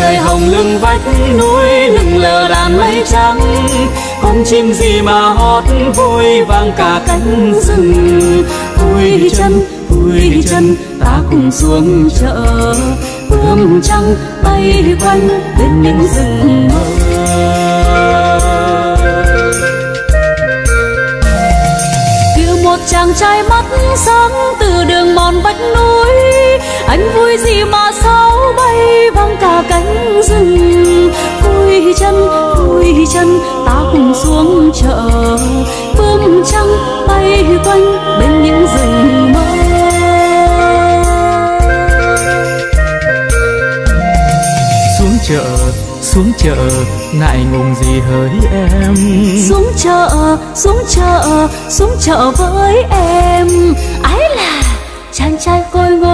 trời hồng lưng vách núi, lưng lờ đàn mây trắng. Con chim gì mà hót vui vang cả cánh rừng. Vui chân vui chân, ta cùng xuống chợ. Bướm trắng bay quanh bên những rừng mơ một chàng trai mắt sáng từ đường mòn vách núi, anh vui gì mà chân vui chân ta cùng xuống chợ. Bướm trắng bay quanh bên những rừng mơ. Xuống chợ xuống chợ ngại ngùng gì hỡi em? Xuống chợ xuống chợ xuống chợ với em. Ái là chàng trai khôi ngô